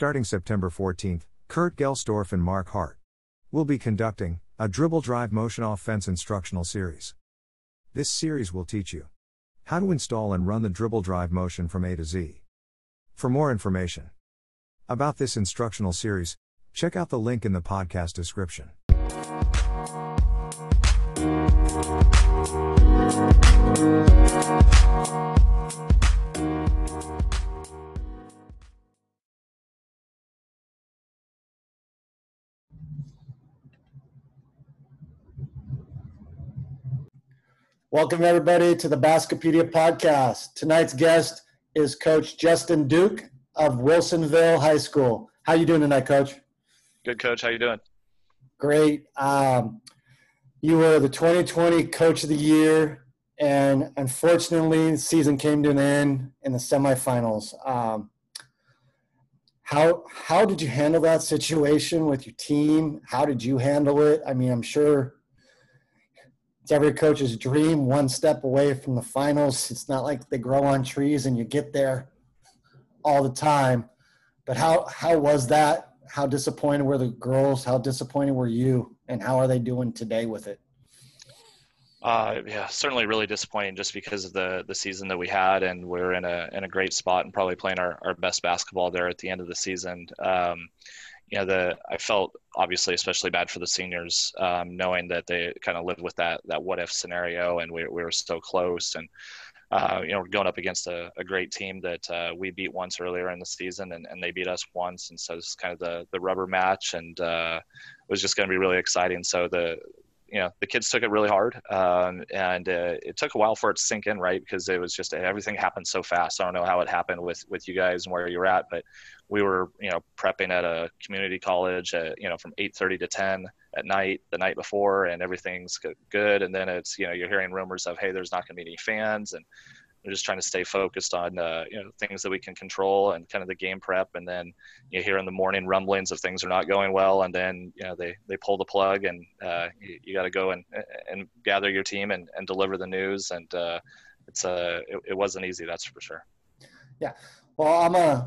Starting September 14th, Kurt Gelsdorf and Mark Hart will be conducting a dribble drive motion offense instructional series. This series will teach you how to install and run the dribble drive motion from A to Z. For more information about this instructional series, check out the link in the podcast description. Welcome, everybody, to the Baskipedia podcast. Tonight's guest is Coach Justin Duke of Wilsonville High School. How you doing tonight, Coach? Good, Coach. How you doing? Great. Um, you were the 2020 Coach of the Year, and unfortunately, the season came to an end in the semifinals. Um, how how did you handle that situation with your team? How did you handle it? I mean, I'm sure it's every coach's dream, one step away from the finals. It's not like they grow on trees and you get there all the time. But how how was that? How disappointed were the girls? How disappointed were you? And how are they doing today with it? Uh, yeah, certainly really disappointing just because of the the season that we had, and we're in a in a great spot and probably playing our, our best basketball there at the end of the season. Um, you know, the I felt obviously especially bad for the seniors, um, knowing that they kind of lived with that that what if scenario, and we we were so close, and uh, you know, going up against a, a great team that uh, we beat once earlier in the season, and, and they beat us once, and so it's kind of the the rubber match, and uh, it was just going to be really exciting. So the you know the kids took it really hard um, and uh, it took a while for it to sink in right? Because it was just everything happened so fast. I don't know how it happened with with you guys and where you're at but we were you know prepping at a community college at, you know from 8.30 to 10 at night the night before and everything's good. And then it's you know you're hearing rumors of hey there's not going to be any fans. And we're just trying to stay focused on uh, you know things that we can control and kind of the game prep. And then you hear in the morning rumblings of things are not going well. And then you know they they pull the plug and uh, you, you got to go and and gather your team and, and deliver the news. And uh, it's uh it, it, wasn't easy that's for sure. Yeah. Well i'm uh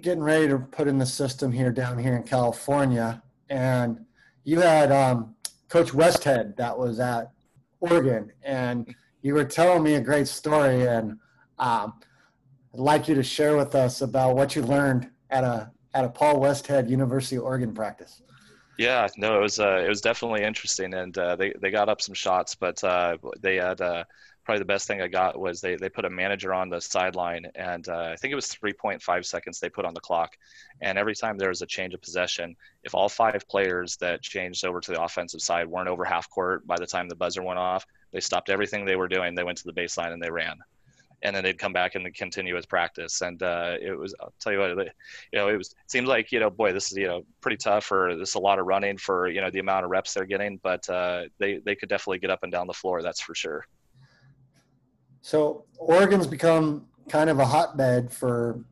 getting ready to put in the system here down here in california and you had um, coach westhead that was at oregon and you were telling me a great story, and um, I'd like you to share with us about what you learned at a at a Paul Westhead University of Oregon practice. Yeah, no, it was uh, it was definitely interesting, and uh, they they got up some shots, but uh, they had uh, probably the best thing I got was they they put a manager on the sideline, and uh, I think it was 3.5 seconds they put on the clock, and every time there was a change of possession, if all five players that changed over to the offensive side weren't over half court by the time the buzzer went off, they stopped everything they were doing. They went to the baseline and they ran, and then they'd come back and continue with practice. And uh, it was, I'll tell you what, you know, it was it seems like you know, boy, this is you know pretty tough or this is a lot of running for you know the amount of reps they're getting, but uh, they they could definitely get up and down the floor. That's for sure. So Oregon's become kind of a hotbed for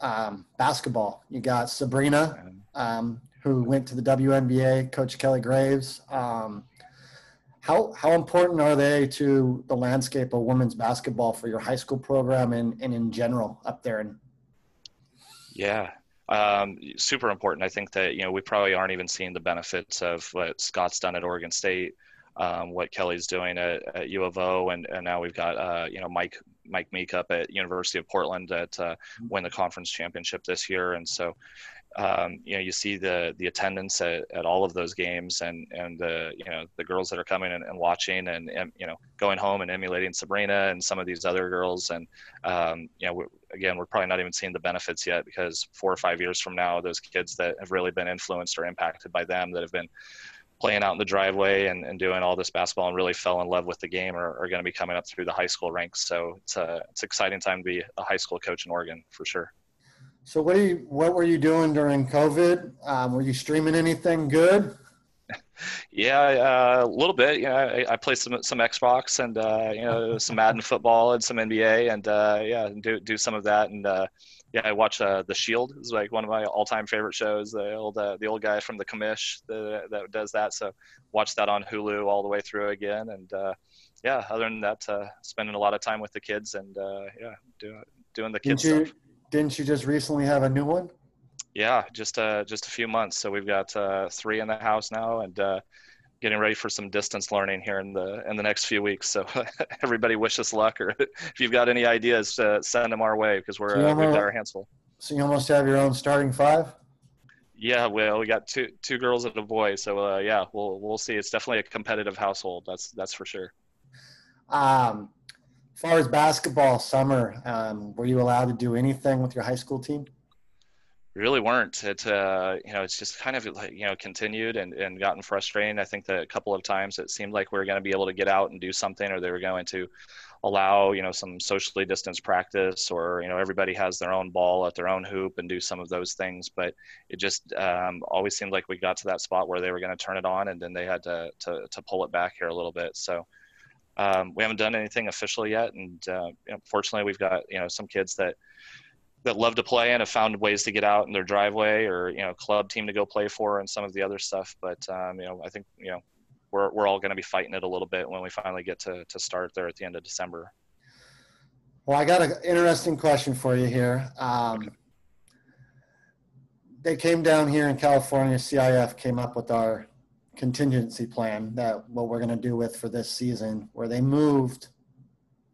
um, basketball. You got Sabrina, um, who went to the WNBA, Coach Kelly Graves. Um, how how important are they to the landscape of women's basketball for your high school program and, and in general up there? Yeah, um, super important. I think that you know we probably aren't even seeing the benefits of what Scott's done at Oregon State, um, what Kelly's doing at, at, U of O, and, and now we've got uh, you know Mike Mike Meek up at University of Portland that uh, win the conference championship this year, and so um, you know you see the the attendance at, at all of those games and and the you know the girls that are coming and, and watching and, and, you know going home and emulating Sabrina and some of these other girls. And um, you know we're, again we're probably not even seeing the benefits yet because four or five years from now those kids that have really been influenced or impacted by them that have been playing out in the driveway and, and doing all this basketball and really fell in love with the game are, are going to be coming up through the high school ranks so it's a it's an exciting time to be a high school coach in Oregon for sure. So what are you? What were you doing during COVID? Um, were you streaming anything good? Yeah, uh, a little bit. You know, I, I play some some Xbox and uh, you know some Madden football and some NBA and uh, yeah, do do some of that and uh, yeah, I watch uh, The Shield. It's like one of my all time favorite shows. The old uh, the old guy from the commish that, that does that. So watch that on Hulu all the way through again and yeah. Other than that, spending a lot of time with the kids and yeah, do, doing the kids didn't you, stuff didn't you just recently have a new one? Yeah, just uh, just a few months. So we've got uh, three in the house now, and uh, getting ready for some distance learning here in the in the next few weeks. So everybody, wish us luck, or if you've got any ideas, uh, send them our way because we're So uh, we've got our hands full. So you almost have your own starting five. Yeah, well, we got two two girls and a boy, so uh, yeah, we'll we'll see. It's definitely a competitive household. That's that's for sure. Um, as far as basketball summer, um, were you allowed to do anything with your high school team? Really weren't. It uh you know it's just kind of you know continued and and gotten frustrating. I think that a couple of times it seemed like we were going to be able to get out and do something or they were going to allow you know some socially distanced practice or you know everybody has their own ball at their own hoop and do some of those things. But it just um, always seemed like we got to that spot where they were going to turn it on and then they had to, to to pull it back here a little bit. So um, we haven't done anything official yet and uh, you know, fortunately we've got you know some kids that that love to play and have found ways to get out in their driveway or you know club team to go play for and some of the other stuff but um, you know i think you know we're, we're all going to be fighting it a little bit when we finally get to, to start there at the end of december Well, I got an interesting question for you here. Um, they came down here in California. CIF came up with our contingency plan that what we're going to do with for this season, where they moved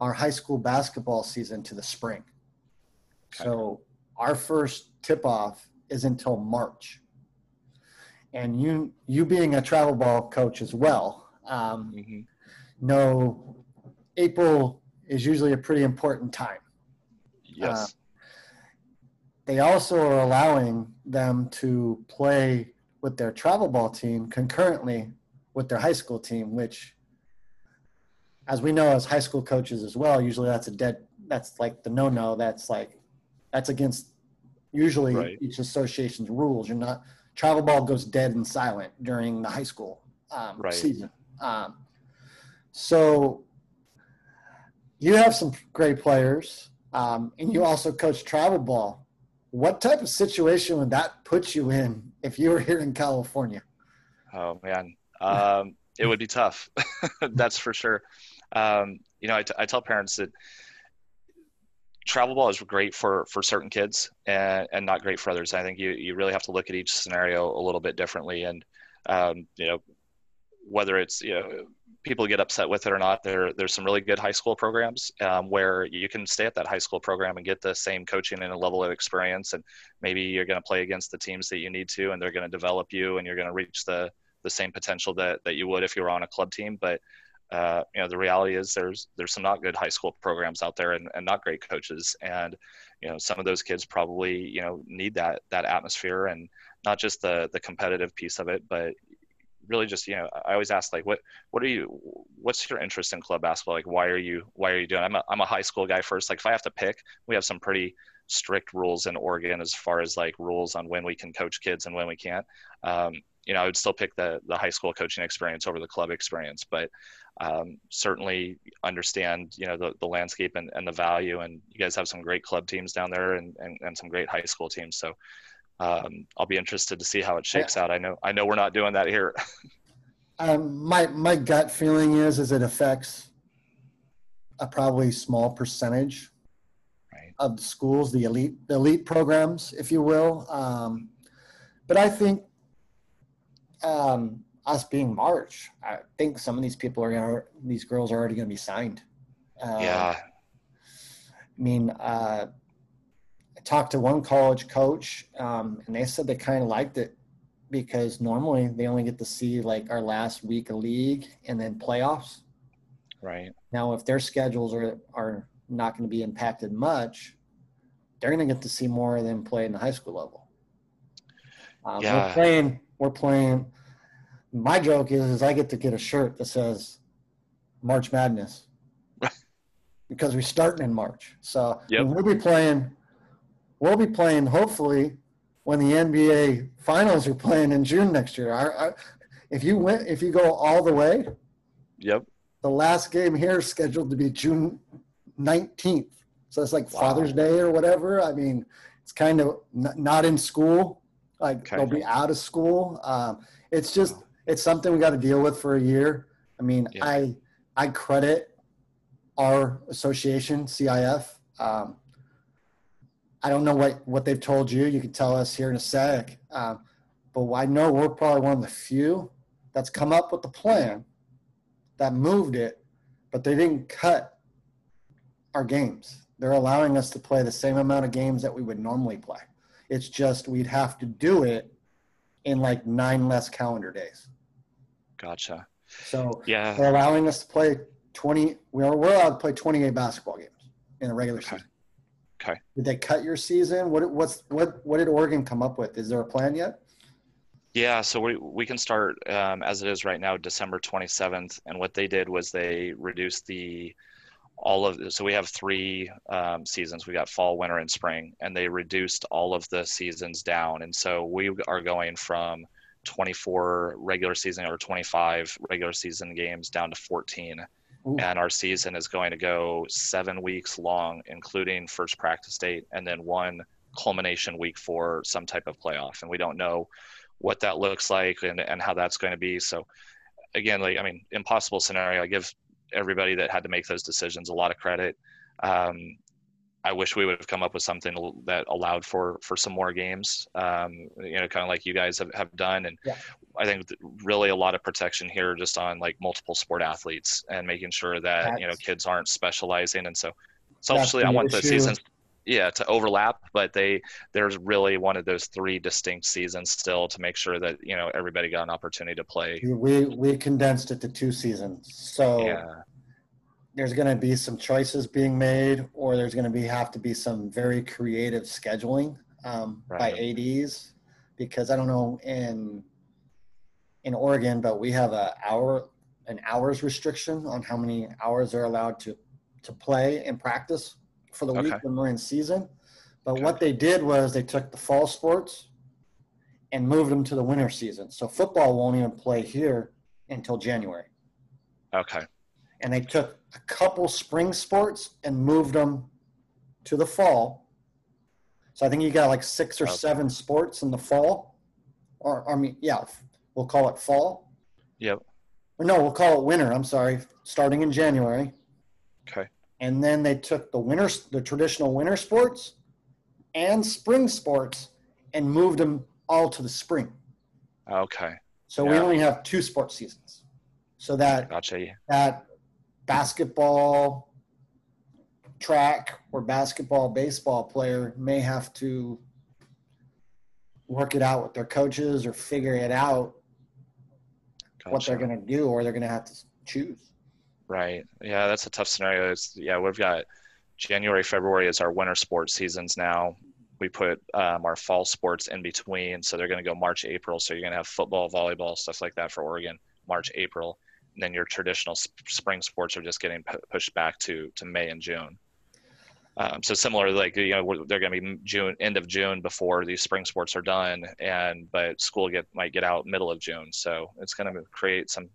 our high school basketball season to the spring. So our first tip off is until March. And you, you being a travel ball coach as well, um, mm-hmm. know April is usually a pretty important time. yes They also are allowing them to play with their travel ball team concurrently with their high school team, which, as we know as high school coaches as well, usually that's a dead, that's like the no no. That's like, that's against usually Right. each association's rules. You're not, travel ball goes dead and silent during the high school um, Right. season. Um, so you have some great players, um, and you also coach travel ball. What type of situation would that put you in if you were here in California? Oh man, um, it would be tough. That's for sure. Um, you know, I, t- I tell parents that travel ball is great for for certain kids and, and not great for others. I think you you really have to look at each scenario a little bit differently, and um, you know whether it's you know people get upset with it or not. There there's some really good high school programs um, where you can stay at that high school program and get the same coaching and a level of experience, and maybe you're going to play against the teams that you need to, and they're going to develop you, and you're going to reach the the same potential that that you would if you were on a club team, but uh, you know the reality is there's there's some not good high school programs out there and, and not great coaches. And you know some of those kids probably you know need that that atmosphere and not just the the competitive piece of it but really just you know i always ask like what what are you what's your interest in club basketball? Like why are you why are you doing i'm a, I'm a high school guy first. Like if i have to pick we have some pretty strict rules in oregon as far as like rules on when we can coach kids and when we can't. Um, you know i would still pick the the high school coaching experience over the club experience but um, certainly understand you know the, the landscape and, and the value and you guys have some great club teams down there and, and, and some great high school teams so um, I'll be interested to see how it shakes out. I know I know we're not doing that here. Um, my my gut feeling is is it affects a probably small percentage Right. of the schools, the elite the elite programs, if you will. Um, but I think um, us being March, I think some of these people are gonna these girls are already gonna be signed. Um, yeah, I mean, uh, I talked to one college coach, um, and they said they kind of liked it because normally they only get to see like our last week of league and then playoffs. right. Now, if their schedules are are not going to be impacted much, they're going to get to see more of them play in the high school level. Um, Yeah. We're playing. We're playing. My joke is, is I get to get a shirt that says March Madness because we're starting in March. So Yep. we'll be playing. We'll be playing hopefully when the NBA finals are playing in June next year. Our, our, if you win, if you go all the way, Yep. the last game here is scheduled to be June 19th. So it's like Wow. Father's Day or whatever. I mean, it's kind of n- not in school. Like Okay. they'll be out of school. Um, it's just, it's something we got to deal with for a year. I mean, Yeah. I, I credit our association, CIF. Um, I don't know what what they've told you. You can tell us here in a sec. Um, but I know we're probably one of the few that's come up with the plan that moved it, but they didn't cut our games. They're allowing us to play the same amount of games that we would normally play. It's just we'd have to do it in like nine less calendar days. Gotcha. So Yeah. they're allowing us to play 20, we're, we're allowed to play 28 basketball games in a regular Okay. season. Okay. Did they cut your season? What, what's, what, what did Oregon come up with? Is there a plan yet? Yeah, so we we can start um, as it is right now, December 27th. And what they did was they reduced the all of so we have three um, seasons. We got fall, winter, and spring, and they reduced all of the seasons down. And so we are going from 24 regular season or 25 regular season games down to 14. Ooh. And our season is going to go seven weeks long, including first practice date, and then one culmination week for some type of playoff. And we don't know what that looks like and, and how that's going to be. So again, like, I mean, impossible scenario. I give everybody that had to make those decisions a lot of credit. Um, I wish we would have come up with something that allowed for, for some more games, um, you know, kind of like you guys have, have done. And Yeah. I think really a lot of protection here just on like multiple sport athletes and making sure that, you know, kids aren't specializing. And so That's selfishly, I want the seasons, yeah, to overlap, but they, there's really one of those three distinct seasons still to make sure that you know everybody got an opportunity to play. We, we condensed it to two seasons. So Yeah, there's going to be some choices being made, or there's going to be have to be some very creative scheduling um, by ads, because I don't know in in Oregon, but we have a hour an hours restriction on how many hours they're allowed to to play and practice for the week when we're in season. But Okay. what they did was they took the fall sports and moved them to the winter season. So football won't even play here until January okay, and they took a couple spring sports and moved them to the fall. So I think you got like six or Okay. seven sports in the fall, or I mean, yeah, we'll call it fall. Yep. Or no, we'll call it winter. I'm sorry, starting in January, okay, and then they took the winter, the traditional winter sports, and spring sports, and moved them all to the spring. okay. So we only have two sports seasons. So that Gotcha. that basketball track or basketball baseball player may have to work it out with their coaches or figure it out what they're going to do or they're going to have to choose Right. Yeah, that's a tough scenario. It's, yeah, we've got January, February is our winter sports seasons now. We put um, our fall sports in between, so they're going to go March, April. So you're going to have football, volleyball, stuff like that for Oregon, March, April. And then your traditional sp- spring sports are just getting pu- pushed back to to May and June. Um, so similar, like you know, they're going to be June, end of June before these spring sports are done, and but school get might get out middle of June. So it's going to create some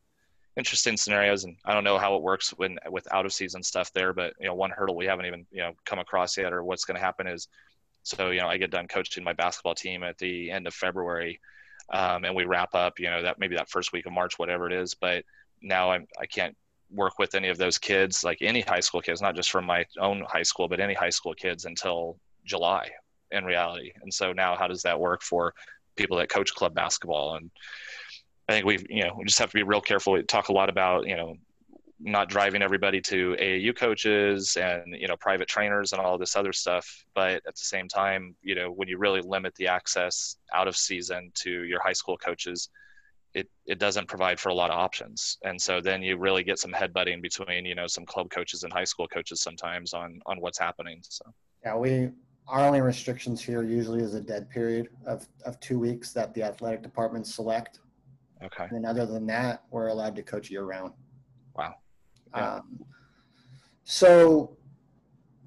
interesting scenarios and I don't know how it works when with out of season stuff there but you know one hurdle we haven't even you know come across yet or what's going to happen is so you know I get done coaching my basketball team at the end of February um, and we wrap up you know that maybe that first week of March whatever it is but now I'm I can't work with any of those kids like any high school kids not just from my own high school but any high school kids until July in reality. And so now how does that work for people that coach club basketball? And I think we've, you know, we just have to be real careful. We talk a lot about, you know, not driving everybody to AAU coaches and, you know, private trainers and all this other stuff. But at the same time, you know, when you really limit the access out of season to your high school coaches, it, it doesn't provide for a lot of options. And so then you really get some headbutting between, you know, some club coaches and high school coaches sometimes on, on what's happening. So, yeah we our only restrictions here usually is a dead period of, of two weeks that the athletic departments select okay. and other than that we're allowed to coach year round Wow. Yeah. Um, so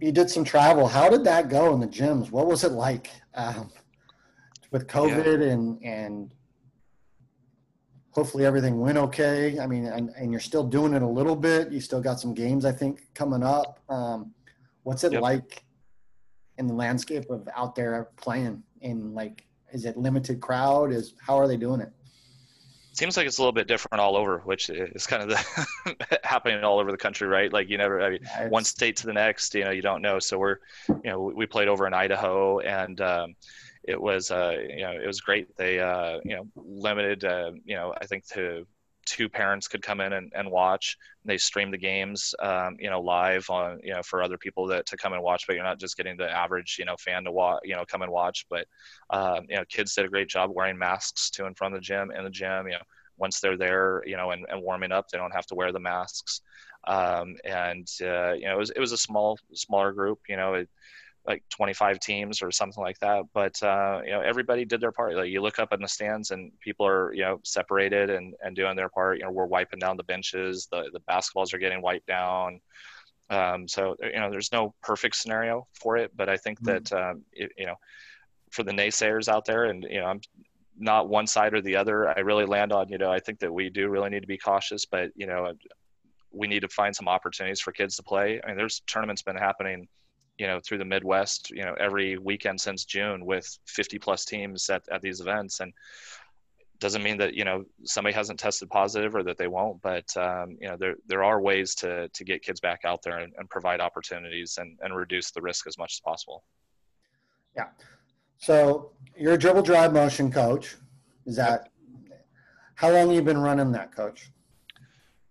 you did some travel. How did that go in the gyms? What was it like um, with COVID and and hopefully everything went okay. I mean, and, and you're still doing it a little bit. You still got some games, I think, coming up. Um, what's it Yep. like in the landscape of out there playing? In like, is it limited crowd? Is how are they doing it? Seems like it's a little bit different all over, which is kind of the happening all over the country, right? Like you never, I mean, yeah, one state to the next, you know, you don't know. So we're, you know, we played over in Idaho, and um, it was, uh, you know, it was great. They, uh, you know, limited, uh, you know, I think to two parents could come in and, and watch. They stream the games, um, you know, live on, you know, for other people that to come and watch. But you're not just getting the average, you know, fan to watch, you know, come and watch. But um, you know, kids did a great job wearing masks to and from the gym in the gym. You know, once they're there, you know, and, and warming up, they don't have to wear the masks. Um, and uh, you know, it was it was a small smaller group. You know, it, like 25 teams or something like that. But uh, you know, everybody did their part. Like you look up in the stands and people are you know separated and and doing their part. You know, we're wiping down the benches. The the basketballs are getting wiped down. Um, so you know, there's no perfect scenario for it, but I think mm-hmm. that um, it, you know, for the naysayers out there, and you know, I'm not one side or the other. I really land on you know, I think that we do really need to be cautious, but you know, we need to find some opportunities for kids to play. I mean, there's tournaments been happening you know through the midwest you know every weekend since june with 50 plus teams at, at these events. And doesn't mean that you know somebody hasn't tested positive or that they won't but um, you know there there are ways to to get kids back out there and, and, provide opportunities and, and reduce the risk as much as possible. Yeah. So you're a dribble drive motion coach. Is that how long have you been running that coach?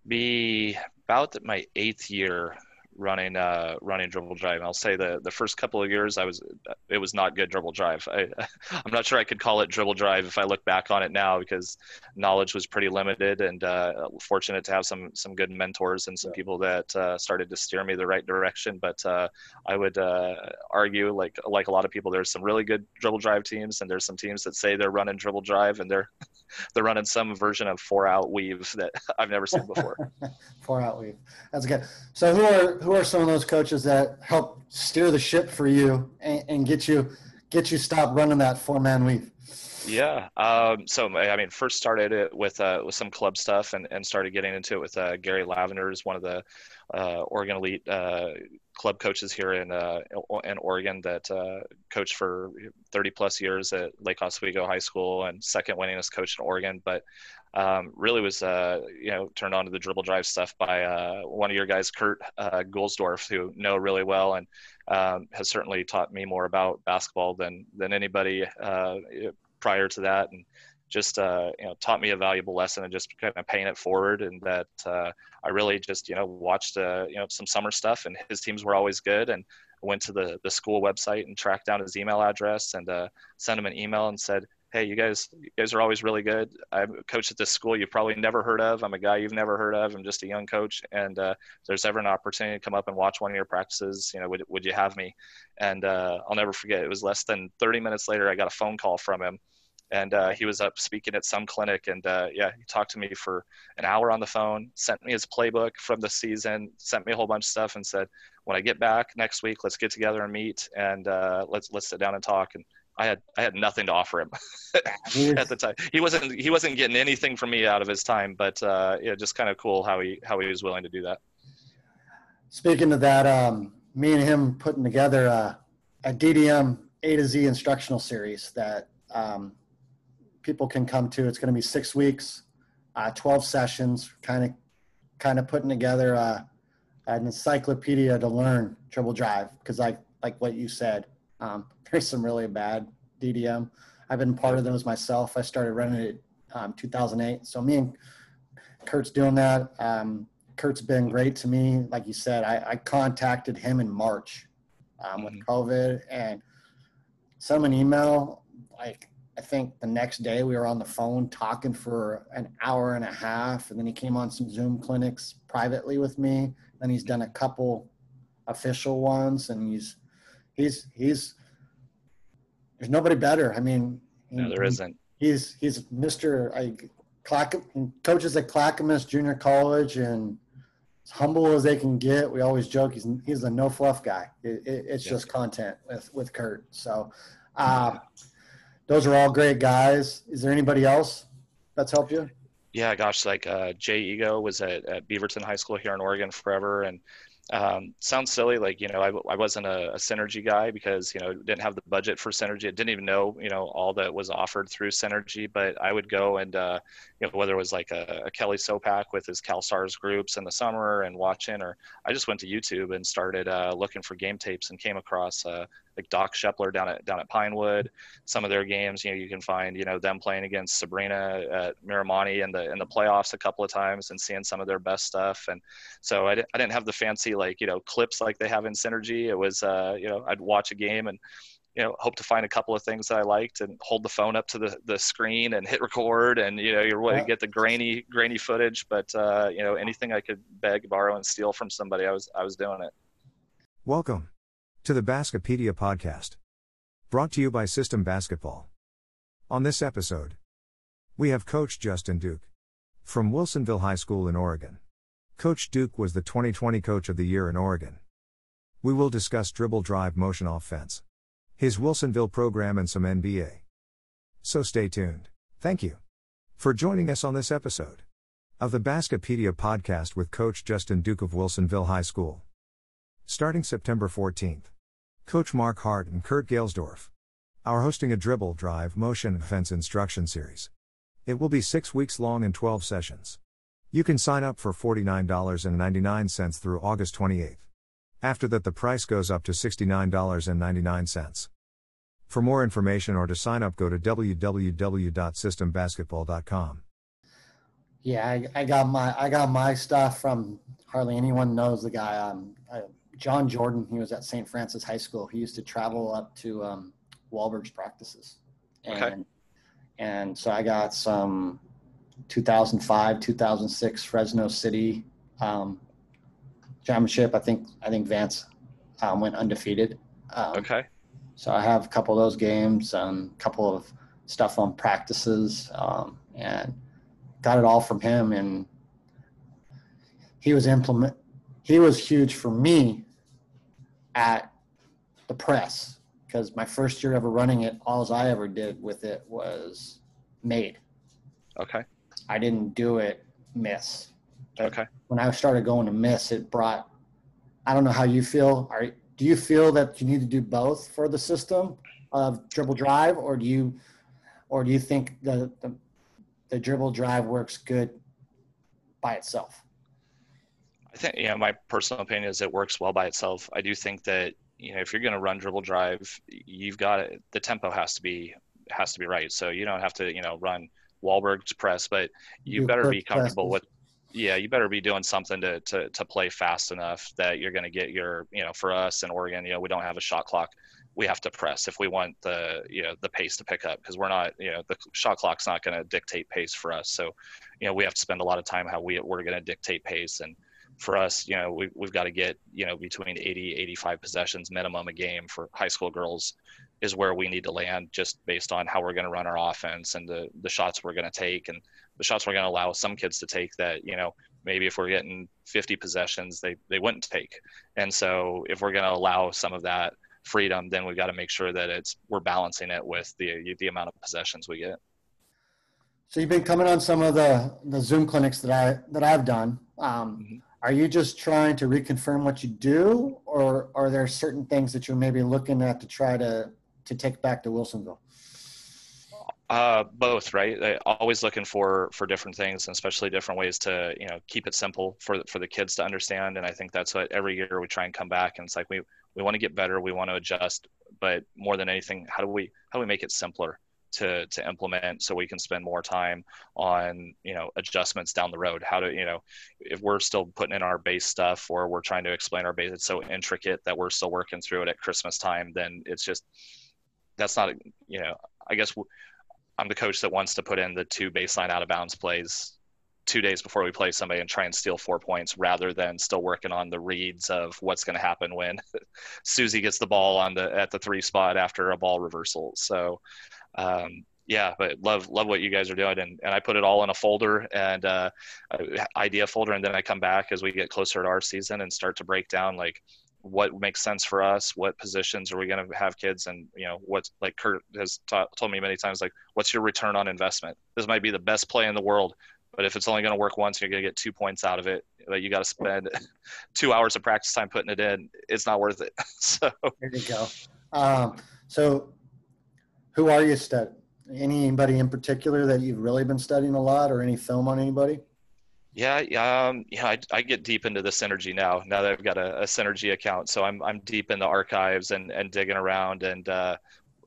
Be about my eighth year running uh, running dribble drive. And I'll say the the first couple of years I was it was not good dribble drive. I, I'm not sure I could call it dribble drive if I look back on it now because knowledge was pretty limited and uh, fortunate to have some some good mentors and some yeah. people that uh, started to steer me the right direction. But uh, I would uh, argue like like a lot of people, there's some really good dribble drive teams and there's some teams that say they're running dribble drive and they're they're running some version of four out weave that I've never seen before. four out weave. That's good. So who are who are some of those coaches that help steer the ship for you and, and get you get you stop running that four man weave? Yeah. Um, so I mean, first started it with uh, with some club stuff, and, and started getting into it with uh, Gary Lavender, is one of the uh, Oregon Elite uh, club coaches here in uh, in Oregon that uh, coached for 30 plus years at Lake Oswego High School and second winningest coach in Oregon. But um, really was uh, you know turned on to the dribble drive stuff by uh, one of your guys, Kurt uh, who know really well and um, has certainly taught me more about basketball than than anybody uh, prior to that, and just uh, you know taught me a valuable lesson and just kind of paying it forward. And that uh, I really just you know watched you know some summer stuff, and his teams were always good and went to the, the school website and tracked down his email address and uh, sent him an email and said, hey, you guys, you guys are always really good. I'm a coach at this school you've probably never heard of. I'm a guy you've never heard of. I'm just a young coach, and uh, if there's ever an opportunity to come up and watch one of your practices, you know, would would you have me? And uh, I'll never forget. It was less than 30 minutes later, I got a phone call from him, and uh, he was up speaking at some clinic, and uh, yeah, he talked to me for an hour on the phone, sent me his playbook from the season, sent me a whole bunch of stuff, and said, when I get back next week, let's get together and meet, and uh, let's let's sit down and talk. And I had I had nothing to offer him at the time. He wasn't he wasn't getting anything from me out of his time, but uh, yeah, just kind of cool how he how he was willing to do that. Speaking of that, um, me and him putting together a, a, DDM A to Z instructional series that um, people can come to. It's going to be six weeks, uh, twelve sessions, kind of kind of putting together a, an encyclopedia to learn dribble drive because like like what you said. Um, there's some really bad DDM. I've been part of those myself. I started running it um, 2008. So me and Kurt's doing that. Um, Kurt's been great to me. Like you said, I, I contacted him in March um, with mm-hmm. COVID and sent him an email. Like I think the next day we were on the phone talking for an hour and a half, and then he came on some Zoom clinics privately with me. Then he's done a couple official ones, and he's he's he's there's nobody better. I mean, no, there isn't. He's he's Mr. I Clack, coaches at Clackamas Junior College and as humble as they can get. We always joke he's he's a no fluff guy. It, it, it's yeah. just content with with Kurt. So uh, those are all great guys. Is there anybody else that's helped you? Yeah, gosh, like uh, Jay Ego was at, at Beaverton High School here in Oregon forever, and um, sounds silly like you know I, I wasn't a, a, synergy guy because you know didn't have the budget for synergy I didn't even know you know all that was offered through synergy but i would go and uh, you know whether it was like a, a kelly sopak with his calstars groups in the summer and watching or i just went to youtube and started uh, looking for game tapes and came across uh, like Doc Scheppler down at down at Pinewood. Some of their games, you know, you can find you know them playing against Sabrina at Miramonte in the in the playoffs a couple of times and seeing some of their best stuff. And so I, di- I didn't have the fancy like you know clips like they have in Synergy. It was uh, you know I'd watch a game and you know hope to find a couple of things that I liked and hold the phone up to the, the screen and hit record and you know you're going to get the grainy grainy footage but uh, you know anything I could beg borrow and steal from somebody I was I was doing it. Welcome to the Baskipedia podcast. Brought to you by System Basketball. On this episode, we have Coach Justin Duke from Wilsonville High School in Oregon. Coach Duke was the 2020 Coach of the Year in Oregon. We will discuss dribble drive motion offense, his Wilsonville program, and some NBA. So stay tuned. Thank you for joining us on this episode of the Baskipedia podcast with Coach Justin Duke of Wilsonville High School. Starting September 14th. Coach Mark Hart and Kurt Gelsdorf are hosting a dribble drive motion offense instruction series. It will be six weeks long and 12 sessions. You can sign up for $49.99 through August 28th. After that, the price goes up to $69.99. For more information or to sign up, go to www.systembasketball.com. Yeah, I, I, got my I got my stuff from hardly anyone knows the guy. Um, I, John Jordan, he was at St. Francis High School. He used to travel up to um, Walberg's practices. And, okay. and so I got some 2005, 2006 Fresno City um, championship. I think, I think Vance um, went undefeated. Um, okay. So I have a couple of those games, and a couple of stuff on practices, um, and got it all from him. And he was implement, he was huge for me at the press because my first year ever running it, all I ever did with it was made. Okay. I didn't do it miss. But okay. When I started going to miss, it brought. I don't know how you feel. Are do you feel that you need to do both for the system of dribble drive, or do you, or do you think the the, the dribble drive works good by itself? I think, yeah, my personal opinion is it works well by itself. I do think that you know if you're going to run dribble drive, you've got it, the tempo has to be has to be right. So you don't have to you know run Walberg's press, but you, you better be comfortable with. Yeah, you better be doing something to, to to play fast enough that you're going to get your you know for us in Oregon, you know we don't have a shot clock. We have to press if we want the you know the pace to pick up because we're not you know the shot clock's not going to dictate pace for us. So you know we have to spend a lot of time how we we're going to dictate pace and for us, you know, we, we've got to get, you know, between 80, 85 possessions minimum a game for high school girls is where we need to land just based on how we're going to run our offense and the, the shots we're going to take and the shots we're going to allow some kids to take that, you know, maybe if we're getting 50 possessions, they, they wouldn't take. And so if we're going to allow some of that freedom, then we've got to make sure that it's, we're balancing it with the, the amount of possessions we get. So you've been coming on some of the, the Zoom clinics that I, that I've done. Um, mm-hmm are you just trying to reconfirm what you do or are there certain things that you're maybe looking at to try to to take back to wilsonville? Uh, both right? Always looking for for different things and especially different ways to you know keep it simple for for the kids to understand. And i think that's what every year we try and come back and it's like we we want to get better we want to adjust but more than anything how do we how do we make it simpler to to implement so we can spend more time on you know adjustments down the road how to you know if we're still putting in our base stuff or we're trying to explain our base it's so intricate that we're still working through it at christmas time then it's just that's not you know i guess i'm the coach that wants to put in the two baseline out of bounds plays two days before we play somebody and try and steal four points rather than still working on the reads of what's going to happen when Susie gets the ball on the at the three spot after a ball reversal. So um, yeah, but love love what you guys are doing, and, and I put it all in a folder and uh, idea folder, and then I come back as we get closer to our season and start to break down like what makes sense for us, what positions are we going to have kids, and you know what's like Kurt has told me many times, like what's your return on investment? This might be the best play in the world, but if it's only going to work once, you're going to get two points out of it. but you got to spend two hours of practice time putting it in. It's not worth it. so there you go. Um, so, who are you studying? Anybody in particular that you've really been studying a lot, or any film on anybody? Yeah, um, yeah, I, I, get deep into the synergy now. Now that I've got a, a, synergy account, so I'm I'm deep in the archives and and digging around and uh,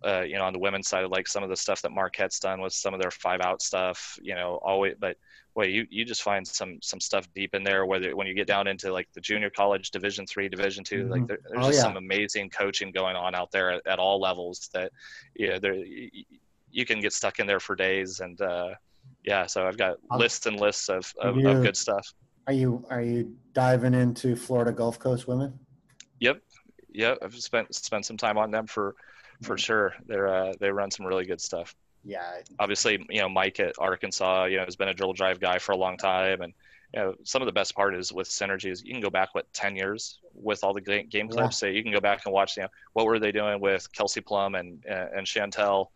uh, you know on the women's side, like some of the stuff that Marquette's done with some of their five out stuff. You know, always, but wait, you you just find some some stuff deep in there. Whether when you get down into like the junior college, Division three, Division 2 mm-hmm. like there, there's oh, just yeah. some amazing coaching going on out there at, at all levels. That yeah, there you can get stuck in there for days and. Uh, yeah, so I've got lists and lists of, of, you, of, good stuff. Are you are you diving into Florida Gulf Coast women? Yep, yep. I've spent spent some time on them for for sure. They're uh, they run some really good stuff. Yeah. Obviously, you know Mike at Arkansas, you know, has been a dribble drive guy for a long time, and you know some of the best part is with synergy is you can go back what ten years with all the game clips. Yeah. So you can go back and watch, you know, what were they doing with Kelsey Plum and and Chantel,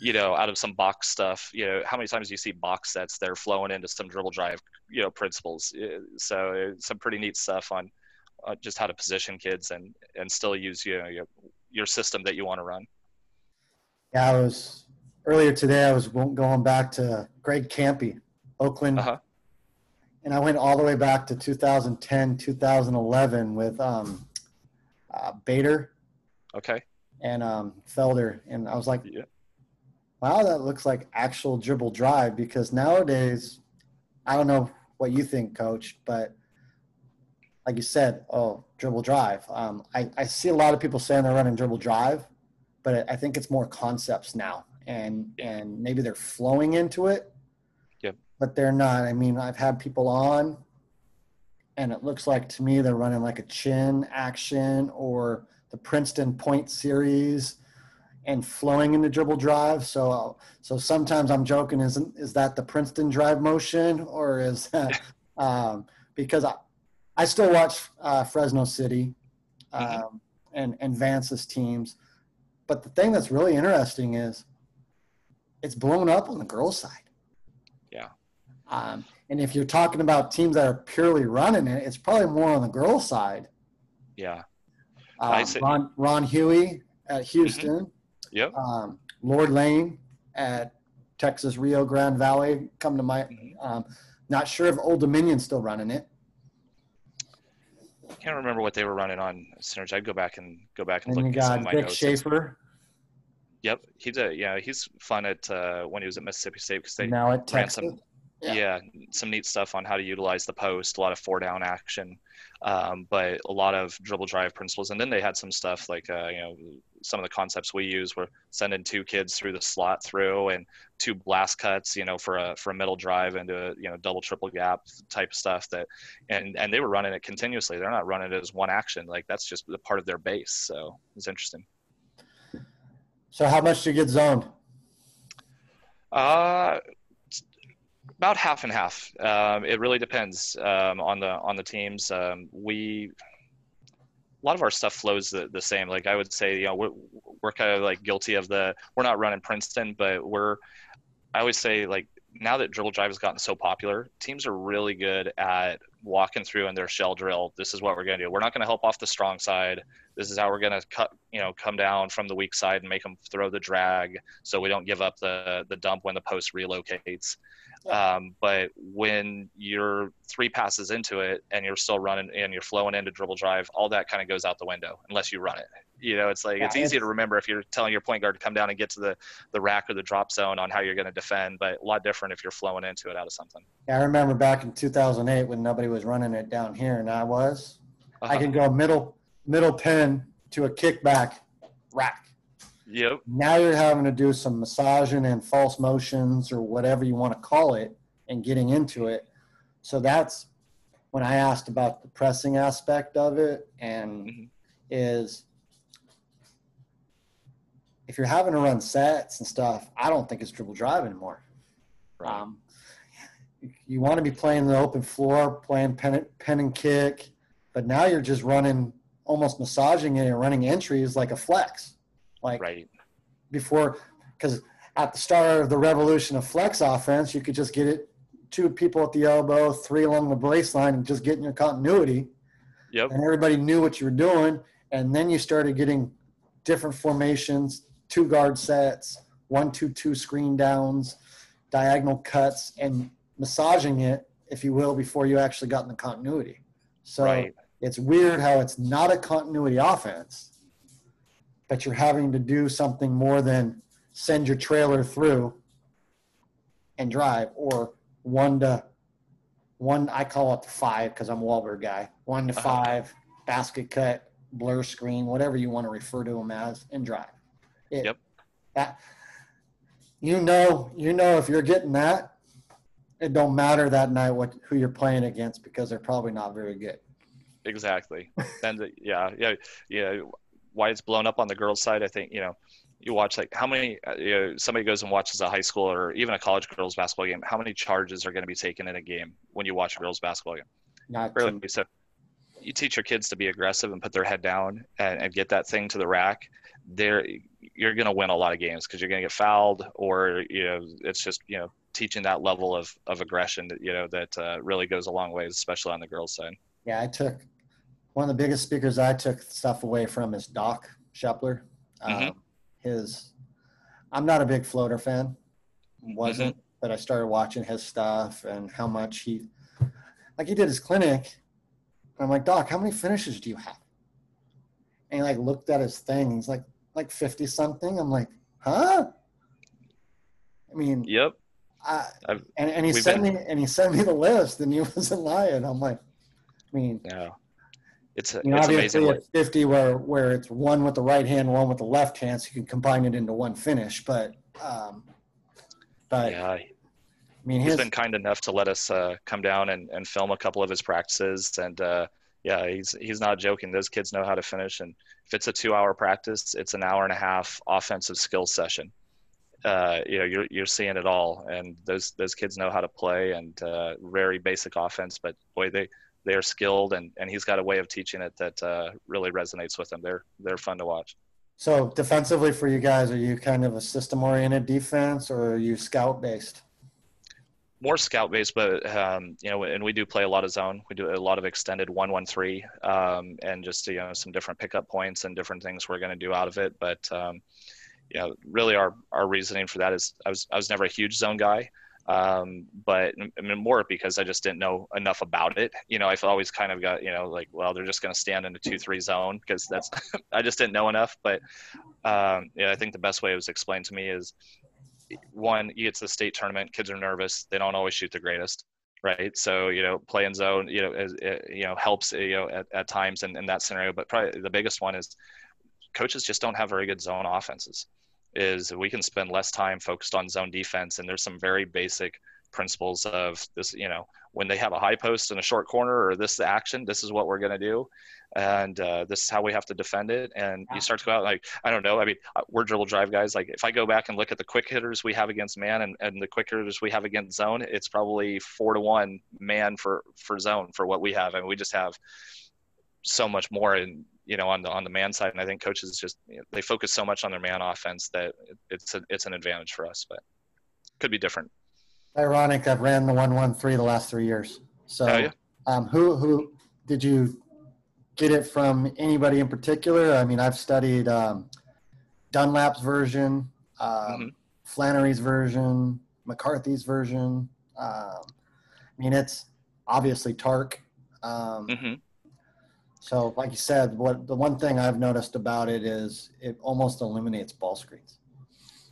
you know, out of some box stuff, you know, how many times do you see box sets that are flowing into some dribble drive, you know, principles? So some pretty neat stuff on uh, just how to position kids and and still use you know your your system that you want to run. Yeah, I was earlier today. I was going back to Greg Kampe, Oakland, uh-huh. and I went all the way back to 2010, 2011 with um, uh, Bader. Okay. And um, Felder, and I was like, yeah wow, that looks like actual dribble drive because nowadays, I don't know what you think, coach, but like you said, oh, dribble drive. Um, I, I see a lot of people saying they're running dribble drive, but I think it's more concepts now and, and maybe they're flowing into it, yep. but they're not. I mean, I've had people on and it looks like to me they're running like a chin action or the Princeton point series and flowing into dribble drive. So, so sometimes I'm joking, isn't is that the Princeton drive motion or is that um, because I, I still watch uh, Fresno City um, mm-hmm. and and Vance's teams, but the thing that's really interesting is it's blown up on the girls' side. Yeah. Um, and if you're talking about teams that are purely running it, it's probably more on the girls' side. Yeah. Uh, Ron, Ron Hughey at mm-hmm. Houston. Mm-hmm. Yep. Um, Lord Lane at Texas Rio Grande Valley come to my. Mm-hmm. Um, not sure if Old Dominion's still running it. I can't remember what they were running on Synergy. I'd go back and go back and, and look at some of my Vic. Schaefer. Yep, he did. yeah. He's fun at uh, when he was at Mississippi State because they now at Texas. Some, yeah. yeah. some neat stuff on how to utilize the post. A lot of four down action, um, but a lot of dribble drive principles. And then they had some stuff like uh, you know some of the concepts we use were sending two kids through the slot through and two blast cuts, you know, for a for a middle drive into a, you know double triple gap type stuff that, and and they were running it continuously. They're not running it as one action. Like that's just a part of their base. So it's interesting. So how much do you get zoned? Uh, about half and half. Um, it really depends um, on the on the teams. Um, we a lot of our stuff flows the, the same. Like I would say, you know, we're, we're kind of like guilty of the, we're not running Princeton, but we're, I always say like now that dribble drive has gotten so popular, teams are really good at walking through in their shell drill. This is what we're going to do. We're not going to help off the strong side. This is how we're going to cut, you know, come down from the weak side and make them throw the drag so we don't give up the the dump when the post relocates. Um, but when you're three passes into it and you're still running and you're flowing into dribble drive, all that kind of goes out the window unless you run it. You know, it's like yeah, it's easy to remember if you're telling your point guard to come down and get to the the rack or the drop zone on how you're going to defend, but a lot different if you're flowing into it out of something. Yeah, I remember back in 2008 when nobody was running it down here, and I was. Uh-huh. I can go middle middle pin to a kickback rack Yep. Now you're having to do some massaging and false motions or whatever you want to call it and getting into it. So that's when I asked about the pressing aspect of it and mm-hmm. is if you're having to run sets and stuff, I don't think it's dribble drive anymore. Right. Um, you want to be playing the open floor, playing pen, pen and kick, but now you're just running, almost massaging it and running entries like a flex. Like right. before, because at the start of the revolution of flex offense, you could just get it two people at the elbow, three along the brace line, and just getting your continuity. Yep. And everybody knew what you were doing. And then you started getting different formations, two guard sets, one, two, two screen downs, diagonal cuts, and massaging it, if you will, before you actually got in the continuity. So Right. it's weird how it's not a continuity offense, but you're having to do something more than send your trailer through and drive or one to one I call it the five because I'm a Walberg guy. One to Uh-huh. five, basket cut, blur screen, whatever you want to refer to them as, and drive. It, Yep. That you know, you know if you're getting that, it don't matter that night what who you're playing against because they're probably not very good. Exactly. and the, yeah, yeah, yeah. Why it's blown up on the girls' side, I think you know, you watch like how many uh, you know somebody goes and watches a high school or even a college girls basketball game. How many charges are going to be taken in a game when you watch a girls basketball game? Not Really. So you teach your kids to be aggressive and put their head down and, and get that thing to the rack. There, you're going to win a lot of games because you're going to get fouled or you know it's just you know teaching that level of of aggression that you know that uh, really goes a long way, especially on the girls' side. Yeah, I took one of the biggest speakers I took stuff away from is Doc Scheppler. Um, his, I'm not a big floater fan, wasn't, but I started watching his stuff and how much he, like he did his clinic. I'm like, Doc, how many finishes do you have? And he like looked at his thing. He's like, like 50 something. I'm like, huh? I mean, Yep. I, I've- and, and he sent been- me and he sent me the list and he wasn't lying. I'm like, I mean, Yeah. It's you know, it's obviously at 50 where where it's one with the right hand, one with the left hand, so you can combine it into one finish. But um, but yeah, I mean, he's his been kind enough to let us uh, come down and, and film a couple of his practices, and uh, yeah, he's he's not joking. Those kids know how to finish, and if it's a two-hour practice, it's an hour and a half offensive skills session. Uh, you know, you're you're seeing it all, and those those kids know how to play, and uh, very basic offense, but boy, they they are skilled, and, and he's got a way of teaching it that uh, really resonates with them. They're they're fun to watch. so defensively for you guys, are you kind of a system oriented defense or are you scout based? More scout based, but um, you know, and we do play a lot of zone. We do a lot of extended one one three, um, and just you know some different pickup points and different things we're going to do out of it. But um, you know, really our our reasoning for that is I was I was never a huge zone guy, um, but I mean more because I just didn't know enough about it. You know, I've always kind of got you know like well they're just going to stand in a two three zone because that's I just didn't know enough. But um, yeah, I think the best way it was explained to me is one, you get to the state tournament, kids are nervous. They don't always shoot the greatest, right? So, you know, playing zone, you know, is, it, you know, helps, you know, at, at times in, in that scenario. But probably the biggest one is coaches just don't have very good zone offenses. Is we can spend less time focused on zone defense, and there's some very basic principles of this. You know, when they have a high post in a short corner or this is the action, this is what we're going to do, and uh, this is how we have to defend it. And you start to go out like I don't know. I mean, we're dribble drive guys. Like if I go back and look at the quick hitters we have against man and, and the quick hitters we have against zone, it's probably four to one man for for zone for what we have, and we just have so much more in you know on the on the man side. And I think coaches just you know, they focus so much on their man offense that it's a, it's an advantage for us, but could be different. Ironic, I've ran the one one three the last three years. So, Oh, yeah? um, who who did you get it from? Anybody in particular? I mean, I've studied um, Dunlap's version, um, Mhm. Flannery's version, McCarthy's version. Um, I mean, it's obviously Tark. Um, hmm So, like you said, what the one thing I've noticed about it is it almost eliminates ball screens.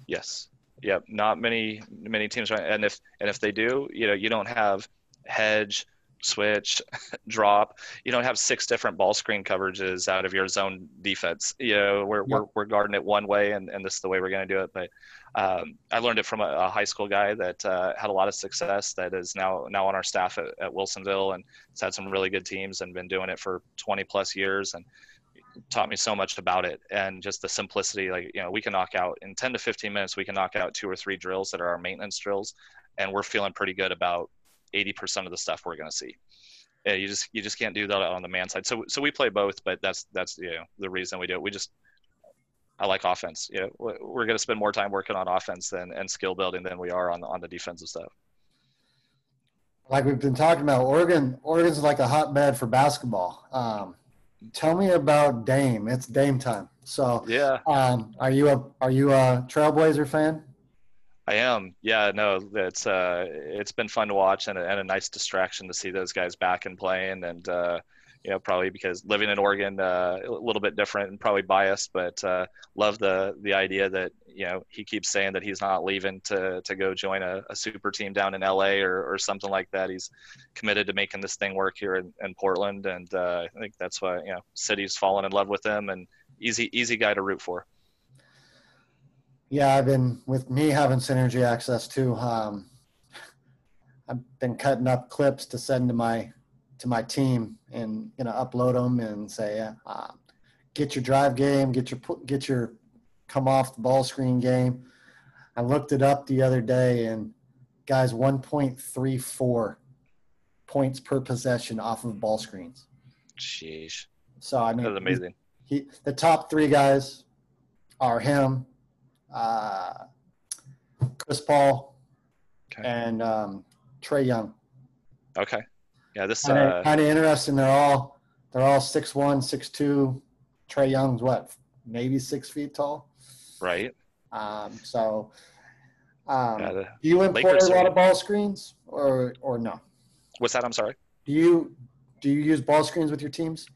Yes. Yep. Not many many teams? And if and if they do, you know, you don't have hedge, switch, drop. You don't have six different ball screen coverages out of your zone defense. You know, we're we're, we're guarding it one way, and, and this is the way we're going to do it. But um, I learned it from a, a high school guy that uh, had a lot of success. That is now now on our staff at, at Wilsonville, and has had some really good teams and been doing it for 20 plus years. And taught me so much about it and just the simplicity like you know we can knock out in 10 to 15 minutes we can knock out two or three drills that are our maintenance drills and we're feeling pretty good about 80% of the stuff we're going to see yeah, you just you just can't do that on the man side so so we play both but that's that's you know the reason we do it we just I like offense. You know, we're going to spend more time working on offense than and skill building than we are on on the defensive stuff. like we've been talking about, Oregon. Oregon's like a hotbed for basketball. Um, tell me about Dame. It's Dame time. So yeah, um, are you a are you a Trailblazer fan? I am. Yeah, no, it's uh, it's been fun to watch and a, and a nice distraction to see those guys back and playing. And uh, you know, probably because living in Oregon, uh, a little bit different and probably biased, but uh, love the the idea that you know he keeps saying that he's not leaving to to go join a, a super team down in LA or, or something like that. He's committed to making this thing work here in, in Portland, and uh, I think that's why you know city's fallen in love with him and easy easy guy to root for. Yeah, I've been with me having synergy access too. Um, I've been cutting up clips to send to my to my team and you know upload them and say, uh, get your drive game, get your get your come off the ball screen game. I looked it up the other day and guys 1.34 points per possession off of ball screens. Sheesh. So I mean, that's amazing. He, he the top three guys are him, uh, Chris Paul, okay. and um, Trae Young. Okay. Yeah, this kind of uh, interesting. They're all they're all six one, six two. Trae Young's what, maybe six feet tall. Right. Um, so, um, yeah, do you employ Lakers a lot of ball screens or or no? What's that? I'm sorry. Do you do you use ball screens with your teams?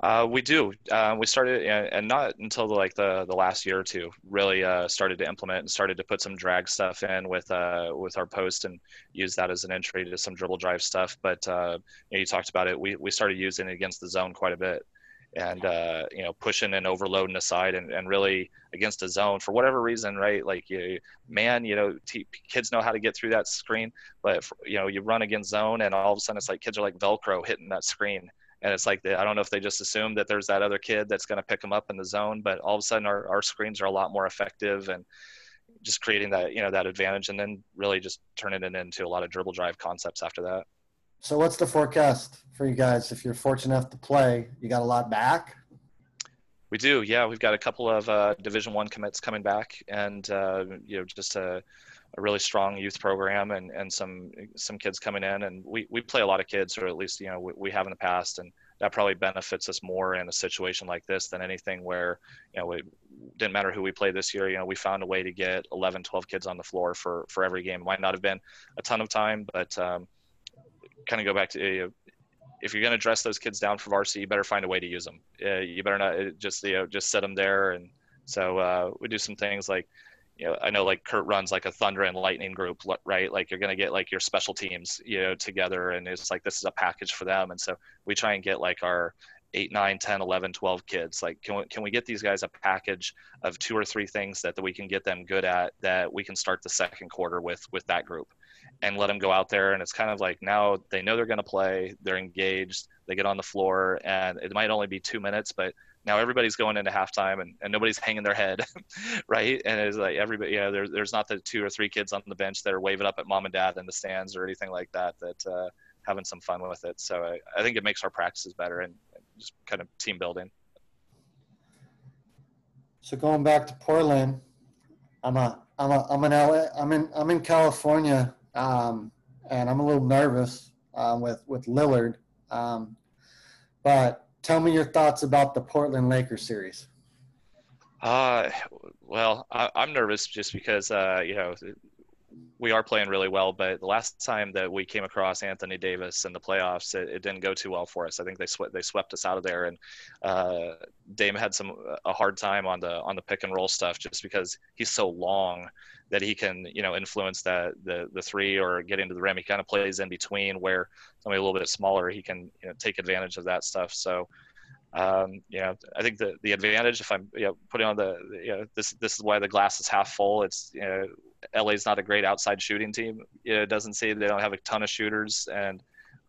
Uh, we do. Uh, we started, and not until the, like the the last year or two, really uh, started to implement and started to put some drag stuff in with uh, with our post and use that as an entry to some dribble drive stuff. But uh, you, know, you, talked about it. We we started using it against the zone quite a bit, and uh, you know pushing and overloading aside, and, and really against a zone for whatever reason, right? Like you, man, you know, t- kids know how to get through that screen, but you know you run against zone, and all of a sudden it's like kids are like Velcro hitting that screen and it's like they, I don't know if they just assume that there's that other kid that's going to pick them up in the zone, but all of a sudden our, our screens are a lot more effective and just creating that you know that advantage, and then really just turning it into a lot of dribble drive concepts after that. So what's the forecast for you guys? If you're fortunate enough to play, you got a lot back. We do, yeah. We've got a couple of uh, Division One commits coming back, and uh, you know just a a really strong youth program and, and some some kids coming in. And we, we play a lot of kids or at least you know we, we have in the past. And that probably benefits us more in a situation like this than anything where you know it didn't matter who we played this year you know we found a way to get 11 12 kids on the floor for for every game. Might not have been a ton of time but um, kind of go back to know, if you're going to dress those kids down for varsity you better find a way to use them. Uh, you better not uh, just you know just set them there. And so uh, we do some things like you know, I know like Kurt runs like a thunder and lightning group, right? Like you're going to get like your special teams, you know, together and it's like, this is a package for them. And so we try and get like our 8, 9, 10, 11, 12 kids. Like, can we, can we get these guys a package of two or three things that, that we can get them good at that we can start the second quarter with, with that group and let them go out there. And it's kind of like now they know they're going to play, they're engaged, they get on the floor and it might only be two minutes, but now everybody's going into halftime and, and nobody's hanging their head, right? And it's like everybody, know, there, there's not the two or three kids on the bench that are waving up at mom and dad in the stands or anything like that, that uh, having some fun with it. So I, I think it makes our practices better and, just kind of team building. So going back to Portland, I'm a, I'm a, I'm in LA, I'm in, I'm in California, um, and I'm a little nervous uh, with with Lillard, um, but tell me your thoughts about the Portland Lakers series. Uh, well, I, am nervous just because, uh, you know, we are playing really well, but the last time that we came across Anthony Davis in the playoffs, it, it didn't go too well for us. I think they swept they swept us out of there, and uh, Dame had some a hard time on the on the pick and roll stuff just because he's so long that he can you know influence that the the three or get into the rim. He kind of plays in between where somebody a little bit smaller he can you know take advantage of that stuff. So. Um, you know, I think the the advantage if I'm you know putting on the you know this this is why the glass is half full. It's you know LA's not a great outside shooting team. It doesn't say they don't have a ton of shooters and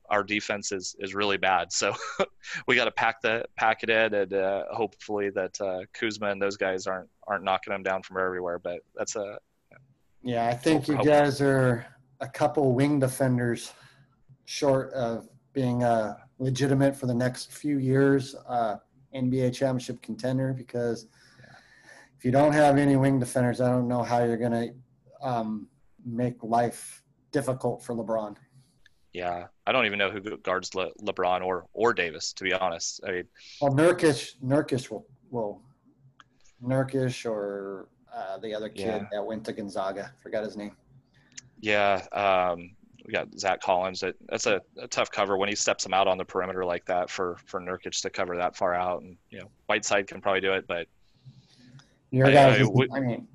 our defense is, is really bad. So we got to pack the pack it in, and uh, hopefully that uh, Kuzma and those guys aren't aren't knocking them down from everywhere. But that's a yeah, I think you guys are a couple wing defenders short of being uh, legitimate for the next few years uh, NBA championship contender because if you don't have any wing defenders, I don't know how you're going to um, make life difficult for LeBron. Yeah, I don't even know who guards Le- LeBron or or Davis. To be honest, I mean, well, Nurkic, Nurkic will will Nurkic or uh, the other kid yeah. that went to Gonzaga. Forgot his name. Yeah, um, we got Zach Collins. That that's a, a, tough cover when he steps him out on the perimeter like that for for Nurkic to cover that far out. And you know, Whiteside can probably do it, but your I, guys, I, I, mean,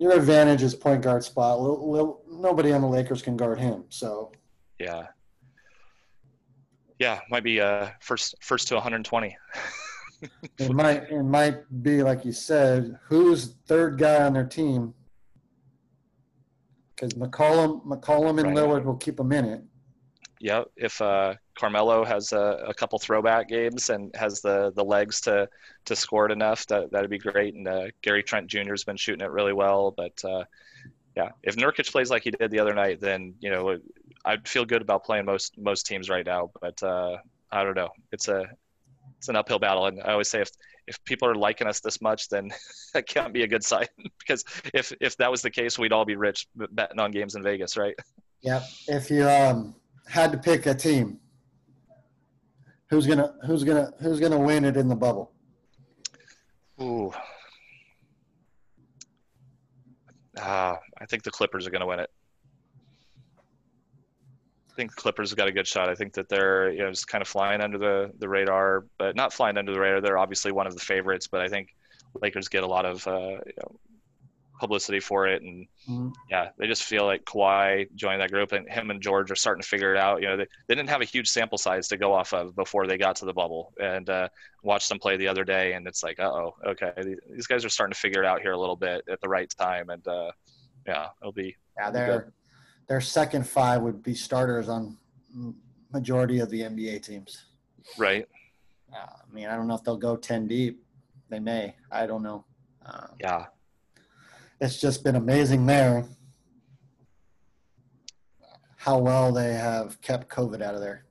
your advantage is point guard spot. Little, little, nobody on the Lakers can guard him. So yeah, yeah, might be uh first first to 120. it might it might be like you said, who's third guy on their team because McCollum, McCollum and right. Lillard will keep a minute. Yeah, if uh, Carmelo has a, a, couple throwback games and has the the legs to to score it enough, that that'd be great. And uh, Gary Trent Jr. has been shooting it really well, but uh, yeah, if Nurkic plays like he did the other night, then you know I'd feel good about playing most most teams right now. But uh, I don't know, it's a it's an uphill battle, and I always say if if people are liking us this much, then that can't be a good sign. because if if that was the case, we'd all be rich betting on games in Vegas, right? Yeah. If you um, had to pick a team, who's gonna who's gonna who's gonna win it in the bubble? Ooh. Uh, I think the Clippers are going to win it. I think Clippers got a good shot. I think that they're you know just kind of flying under the the radar, but not flying under the radar. They're obviously one of the favorites, but I think Lakers get a lot of uh, you know, publicity for it, and mm-hmm. yeah, they just feel like Kawhi joined that group, and him and George are starting to figure it out. You know, they, they didn't have a huge sample size to go off of before they got to the bubble, and uh, watched them play the other day, and it's like, uh oh, okay, these guys are starting to figure it out here a little bit at the right time, and uh, yeah, it'll be yeah, they're their second five would be starters on majority of the NBA teams. Right. Uh, I mean, I don't know if they'll go ten deep. They may. I don't know. Um, yeah. It's just been amazing there how well they have kept COVID out of there.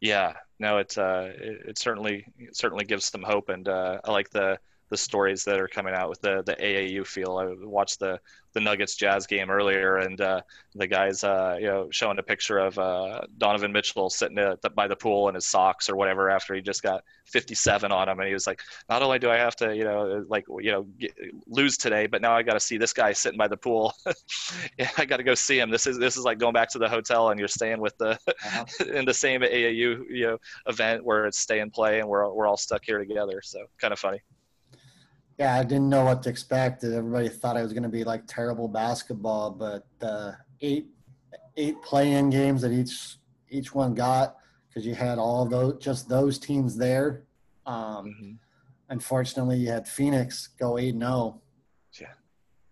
Yeah, no, it's uh, it, it certainly it certainly gives them hope, and uh, I like the the stories that are coming out with the the AAU feel. I watched the the Nuggets Jazz game earlier, and uh, the guys uh, you know showing a picture of uh, Donovan Mitchell sitting at the, by the pool in his socks or whatever after he just got 57 on him, and he was like, not only do I have to you know like you know get, lose today, but now I got to see this guy sitting by the pool. yeah, I got to go see him. This is this is like going back to the hotel and you're staying with the uh-huh. in the same AAU you know event where it's stay and play, and we're we're all stuck here together. So kind of funny yeah, I didn't know what to expect. Everybody thought I was going to be like terrible basketball, but uh, eight eight play-in games that each each one got because you had all those just those teams there. Um, mm-hmm. Unfortunately, you had Phoenix go eight zero. Oh. Yeah.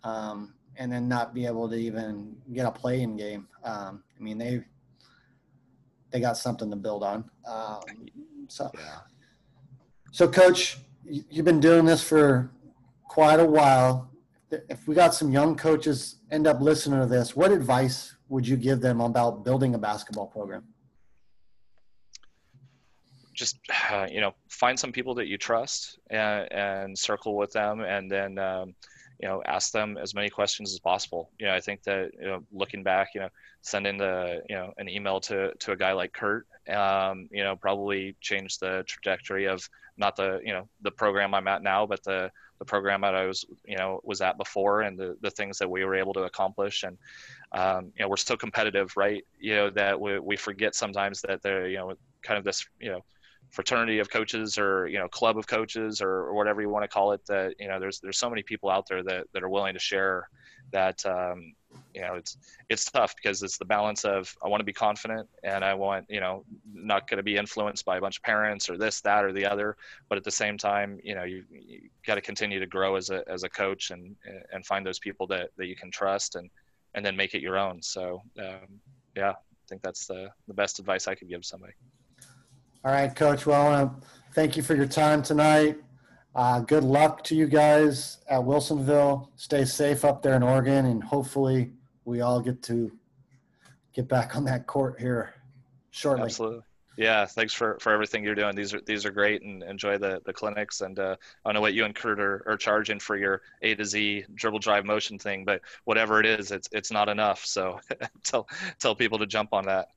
Um, and then not be able to even get a play-in game. Um, I mean, they they got something to build on. Um, so, yeah. so coach, you've been doing this for quite a while. If we got some young coaches end up listening to this, what advice would you give them about building a basketball program? Just uh, you know, find some people that you trust and, and circle with them, and then um, you know ask them as many questions as possible. You know, I think that you know, looking back, you know, sending the you know an email to to a guy like Kurt, um, you know, probably changed the trajectory of not the you know the program I'm at now, but the the program that I was you know was at before, and the the things that we were able to accomplish, and um, you know we're so competitive, right? You know that we we forget sometimes that they're you know kind of this you know fraternity of coaches or you know club of coaches or, or whatever you want to call it that you know there's there's so many people out there that that are willing to share that um, you know it's it's tough because it's the balance of I want to be confident and I want you know not going to be influenced by a bunch of parents or this that or the other. But at the same time you know you, you got to continue to grow as a as a coach and and find those people that that you can trust and and then make it your own. So um, yeah I think that's the the best advice I could give somebody all right coach well I thank you for your time tonight uh, good luck to you guys at Wilsonville. Stay safe up there in Oregon, and hopefully we all get to get back on that court here shortly. Absolutely. Yeah, thanks for, for everything you're doing. These are these are great, and enjoy the, the clinics. And uh, I don't know what you and Kurt are, are charging for your A to Z dribble drive motion thing, but whatever it is, it's it's not enough. So tell tell people to jump on that.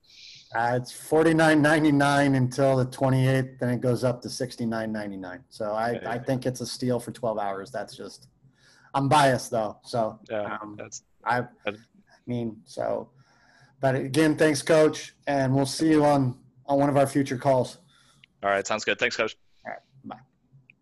Uh, it's forty nine ninety nine until the twenty eighth, then it goes up to sixty nine ninety nine. So I, I think it's a steal for twelve hours. That's just, I'm biased though. So Yeah, um, that's I, I mean, so, but again, thanks, coach, and we'll see you on on one of our future calls. all right. Sounds good. Thanks, coach.